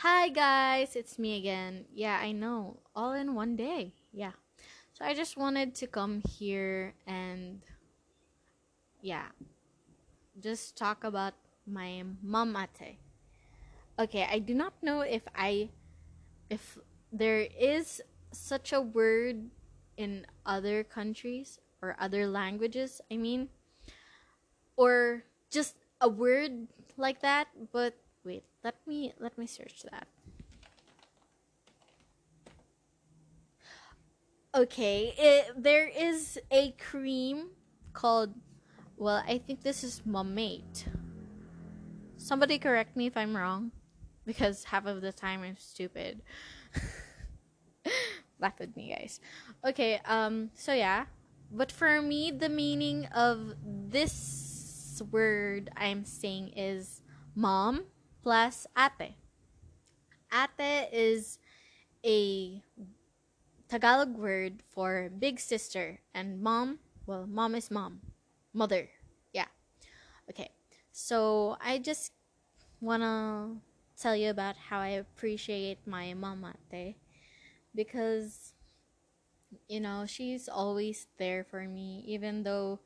Hi guys, it's me again. Yeah, I know. All in one day. Yeah. So I just wanted to come here and yeah, just talk about my mom ate. Okay, I do not know if I if there is such a word in other countries or other languages, I mean, or just a word like that, but wait, let me let me search that. Okay, it, there is a cream called well, I think this is Mumate. Somebody correct me if I'm wrong because half of the time I'm stupid. Laugh with me, guys. Okay, um so yeah, but for me the meaning of this word I'm saying is mom plus ate. Ate is a Tagalog word for big sister, and mom, well, mom is mom, mother. Yeah. Okay. So I just wanna tell you about how I appreciate my mom ate because you know she's always there for me, even though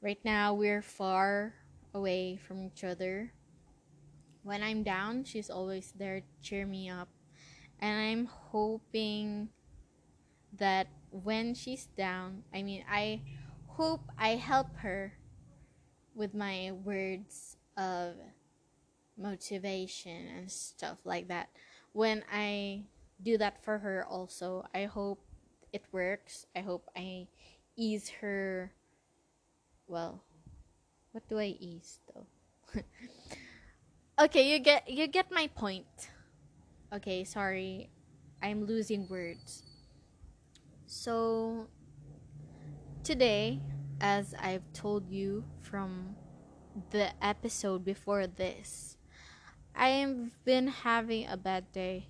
right now we're far away from each other when I'm down, she's always there to cheer me up. And I'm hoping that when she's down, I mean, I hope I help her with my words of motivation and stuff like that. When I do that for her, also, I hope it works. I hope I ease her. Well, what do I ease though? okay you get you get my point. Okay sorry. I'm losing words. So today as i've told you from the episode before this i've been having a bad day.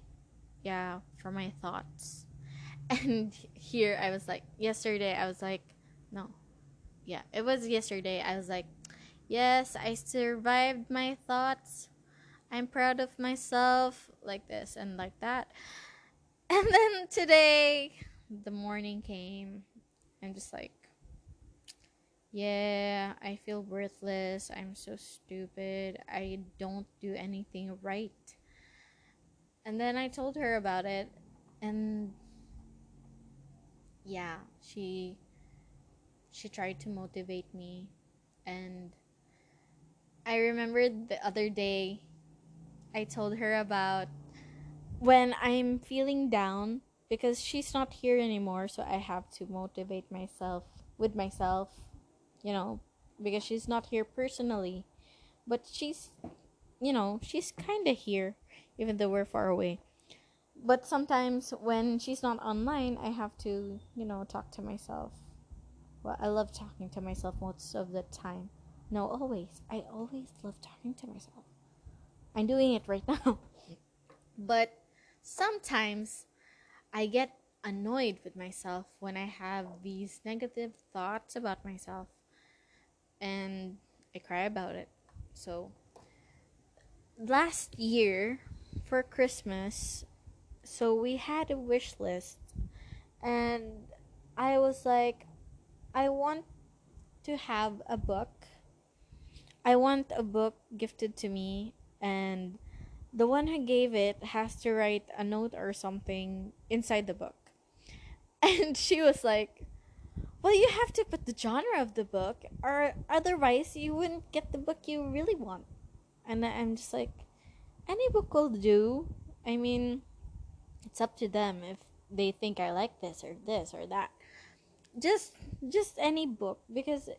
Yeah for my thoughts. And here i was like yesterday i was like no. Yeah it was yesterday. I was like yes i survived my thoughts I'm proud of myself, like this and like that. And then today, the morning came. I'm just like, yeah, I feel worthless. I'm so stupid. I don't do anything right. And then I told her about it, and yeah, she she tried to motivate me and I remembered the other day I told her about when I'm feeling down because she's not here anymore, so I have to motivate myself with myself, you know, because she's not here personally. But she's, you know, she's kind of here, even though we're far away. But sometimes when she's not online, I have to, you know, talk to myself. Well, I love talking to myself most of the time. No, always. I always love talking to myself. I'm doing it right now. but sometimes I get annoyed with myself when I have these negative thoughts about myself and I cry about it. So last year for Christmas, so we had a wish list and I was like I want to have a book. I want a book gifted to me and the one who gave it has to write a note or something inside the book. And she was like, Well, you have to put the genre of the book, or otherwise, you wouldn't get the book you really want. And I'm just like, Any book will do. I mean, it's up to them if they think I like this or this or that. Just, just any book because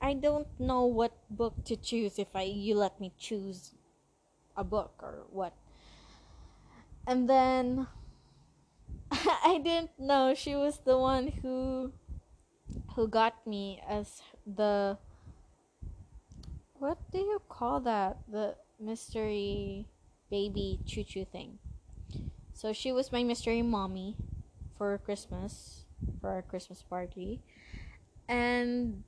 I don't know what book to choose if I you let me choose a book or what. And then I didn't know she was the one who who got me as the what do you call that? The mystery baby choo choo thing. So she was my mystery mommy for Christmas, for our Christmas party. And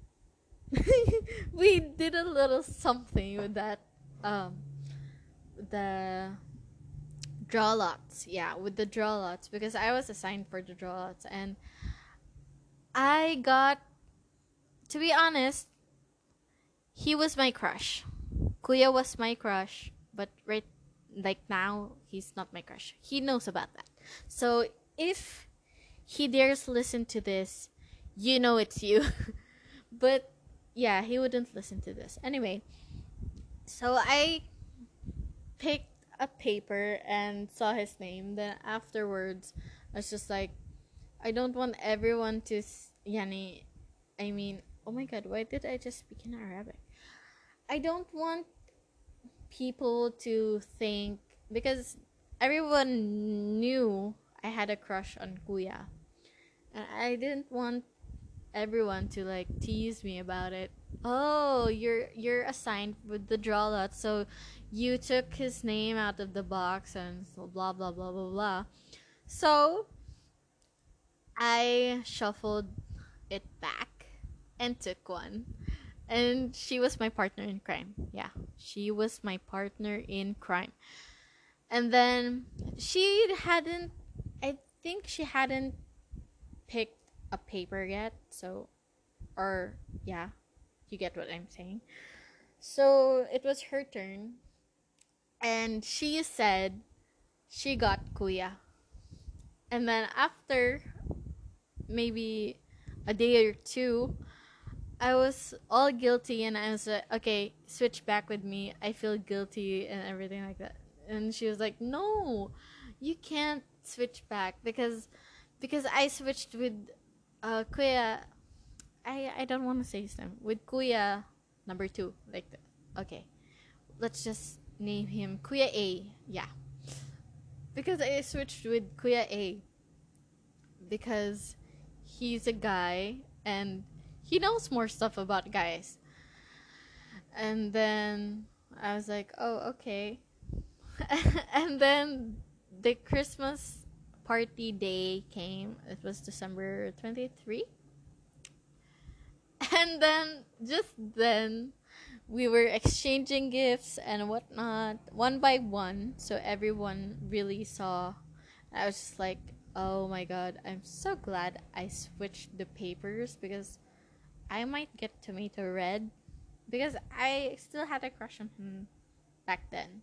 we did a little something with that um the draw lots. Yeah, with the draw lots because I was assigned for the draw lots and I got to be honest, he was my crush. Kuya was my crush, but right like now he's not my crush. He knows about that. So if he dares listen to this, you know it's you. but yeah, he wouldn't listen to this. Anyway, so I picked a paper and saw his name. Then afterwards, I was just like, I don't want everyone to, yani, I mean, oh my god, why did I just speak in Arabic? I don't want people to think because everyone knew I had a crush on Kuya. And I didn't want everyone to like tease me about it. Oh, you're you're assigned with the draw lot, so you took his name out of the box and blah blah blah blah blah. So I shuffled it back and took one. And she was my partner in crime. Yeah, she was my partner in crime. And then she hadn't I think she hadn't picked a paper yet, so or yeah, you get what I'm saying. So it was her turn, and she said she got kuya. And then after maybe a day or two, I was all guilty, and I was like, okay, switch back with me. I feel guilty and everything like that. And she was like, no, you can't switch back because because I switched with uh Kuya I I don't want to say his name. With Kuya number 2 like. Okay. Let's just name him Kuya A. Yeah. Because I switched with Kuya A because he's a guy and he knows more stuff about guys. And then I was like, "Oh, okay." and then the Christmas party day came. It was December 23. And then, just then, we were exchanging gifts and whatnot, one by one. So everyone really saw. I was just like, oh my god, I'm so glad I switched the papers because I might get tomato red. Because I still had a crush on him back then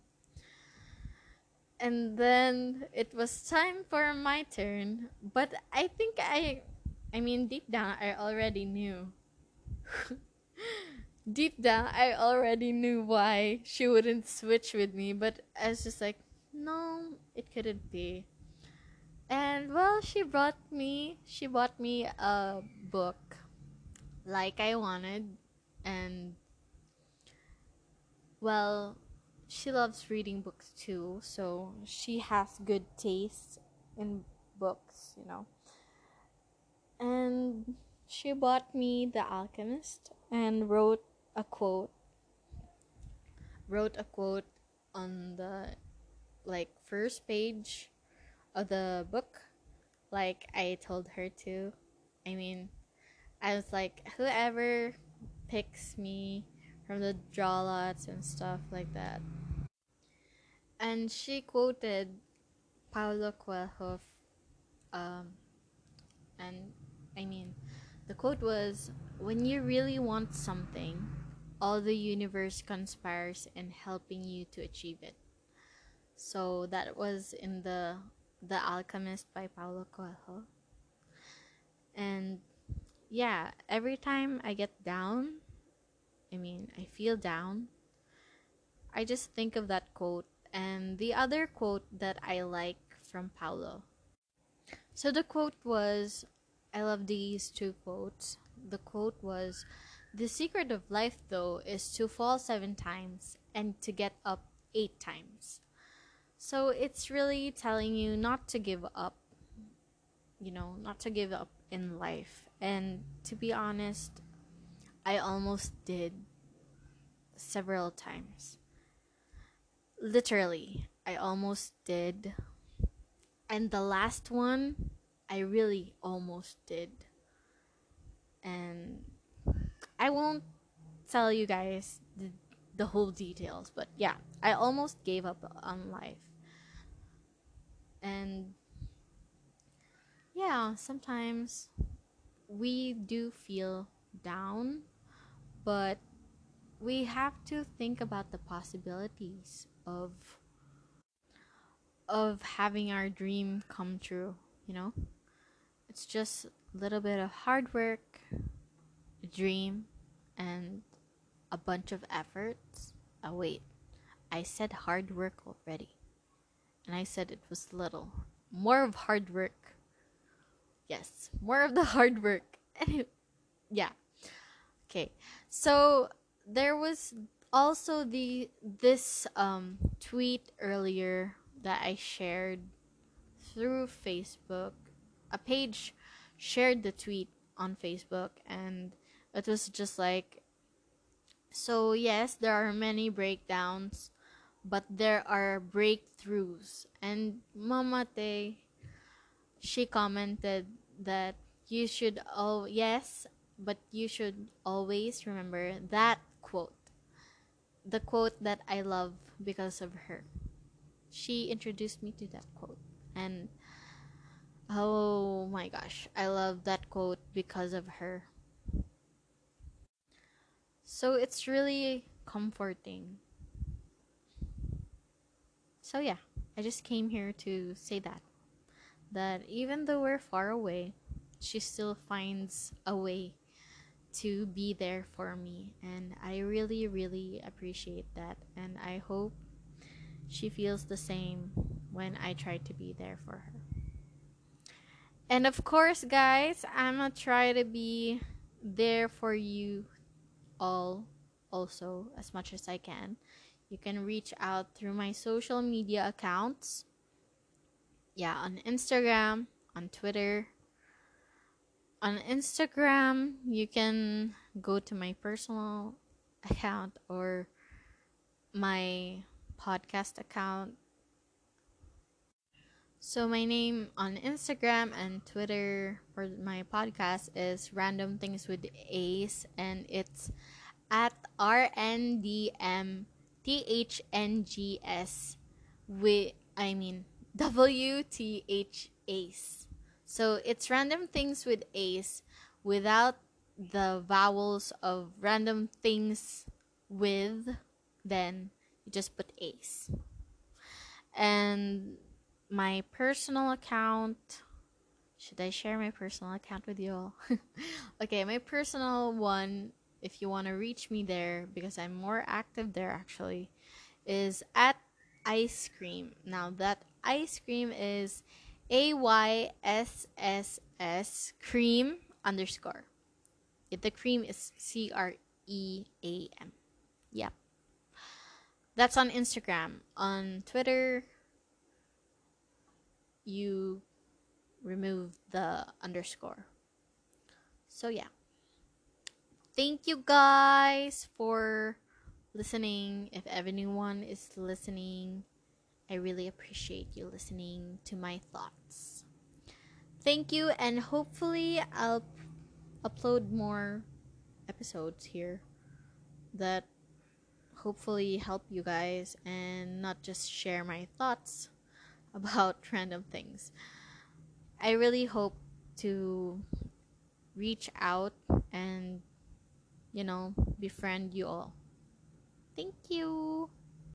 and then it was time for my turn but i think i i mean deep down i already knew deep down i already knew why she wouldn't switch with me but i was just like no it couldn't be and well she brought me she bought me a book like i wanted and well she loves reading books too, so she has good taste in books, you know. And she bought me The Alchemist and wrote a quote. Wrote a quote on the like first page of the book like I told her to. I mean, I was like whoever picks me from the draw lots and stuff like that and she quoted Paulo Coelho. Um, and I mean, the quote was, "When you really want something, all the universe conspires in helping you to achieve it." So that was in the The Alchemist by Paulo Coelho. And yeah, every time I get down, I mean, I feel down, I just think of that quote and the other quote that I like from Paulo. So the quote was I love these two quotes. The quote was The secret of life, though, is to fall seven times and to get up eight times. So it's really telling you not to give up, you know, not to give up in life. And to be honest, I almost did several times literally i almost did and the last one i really almost did and i won't tell you guys the, the whole details but yeah i almost gave up on life And yeah, sometimes we do feel down, but we have to think about the possibilities of of having our dream come true, you know? It's just a little bit of hard work, a dream, and a bunch of efforts. Oh wait, I said hard work already. And I said it was little. More of hard work. Yes, more of the hard work. yeah. Okay. So there was also the this um tweet earlier that I shared through Facebook. A page shared the tweet on Facebook and it was just like so yes, there are many breakdowns, but there are breakthroughs. And Mama Te she commented that you should oh yes, but you should always remember that quote. The quote that I love because of her. She introduced me to that quote. And oh my gosh, I love that quote because of her. So it's really comforting. So yeah, I just came here to say that. That even though we're far away, she still finds a way to be there for me and I really really appreciate that and I hope she feels the same when I try to be there for her. And of course, guys, I'm gonna try to be there for you all also as much as I can. You can reach out through my social media accounts. Yeah, on Instagram, on Twitter, on Instagram, you can go to my personal account or my podcast account. So my name on Instagram and Twitter for my podcast is Random Things with Ace and it's at R N D M T H N G S with I mean WTH Ace. So it's random things with ace without the vowels of random things with, then you just put ace. And my personal account, should I share my personal account with you all? okay, my personal one, if you want to reach me there, because I'm more active there actually, is at ice cream. Now, that ice cream is a Y S S S cream underscore. The cream is C R E A M. Yep. That's on Instagram. On Twitter, you remove the underscore. So, yeah. Thank you guys for listening. If anyone is listening, I really appreciate you listening to my thoughts. Thank you, and hopefully, I'll upload more episodes here that hopefully help you guys and not just share my thoughts about random things. I really hope to reach out and, you know, befriend you all. Thank you.